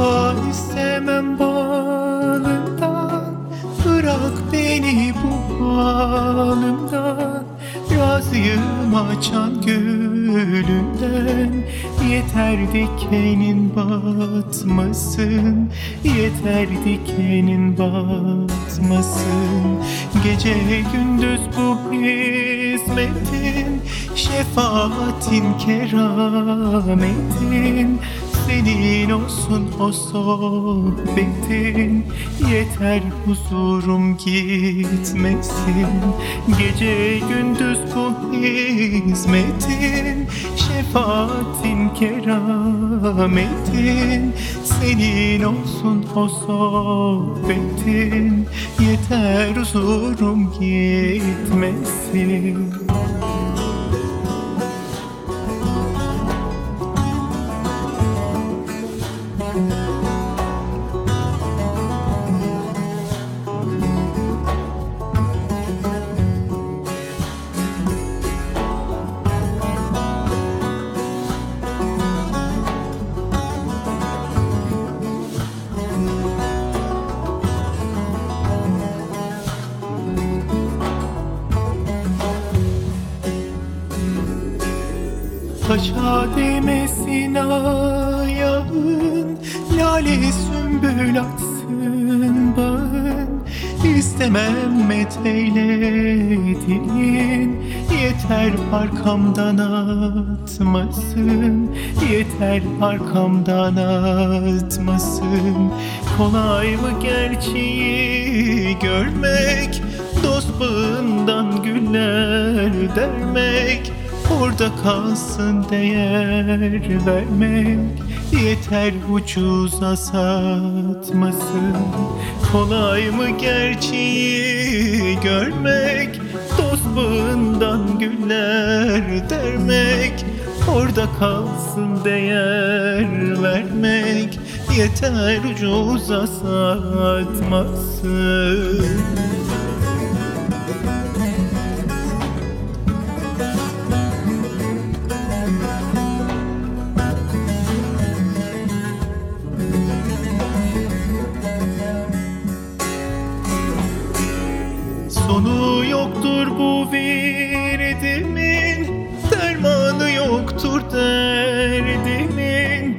daha istemem balından Bırak beni bu halımdan Razıyım açan gülünden Yeter dikenin batmasın. Yeter dikenin batmasın. Gece gündüz bu hizmetin. Şefaatin kerametin senin olsun o sohbetin. Yeter huzurum gitmesin. Gece gündüz bu hizmetin. Şefaatin kerametin. Senin olsun o sohbetin. Yeter huzurum gitmesin Taşa değmesin ayağın Lale sümbül açsın bağın İstemem meteylediğin Yeter arkamdan atmasın. Yeter arkamdan atmasın. Kolay mı gerçeği görmek Dost bağından güller dermek Orada kalsın değer vermek. Yeter ucuza satmasın. Kolay mı gerçeği görmek? Dost bağından güller dermek. Orada kalsın değer vermek. Yeter ucuza satmasın Sonu yoktur bu virdimin Dermanı yoktur derdimin.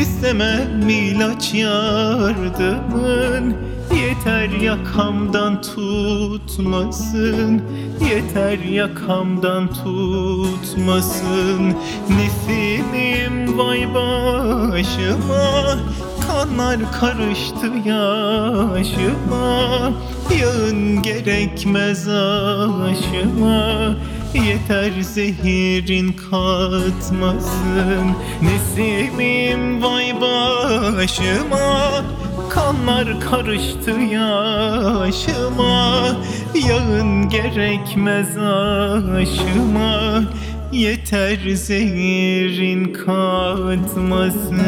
İstemem ilaç yardımın Yeter yakamdan tutmasın. Yeter yakamdan tutmasın. Nesimim vay başıma Kanlar karıştı yaşıma. Yağın gerekmez aşıma Yeter zehirin katmasın Nesimim vay başıma. Kanlar karıştı yaşıma. Yağın gerekmez aşıma Yeter zehirin katmasın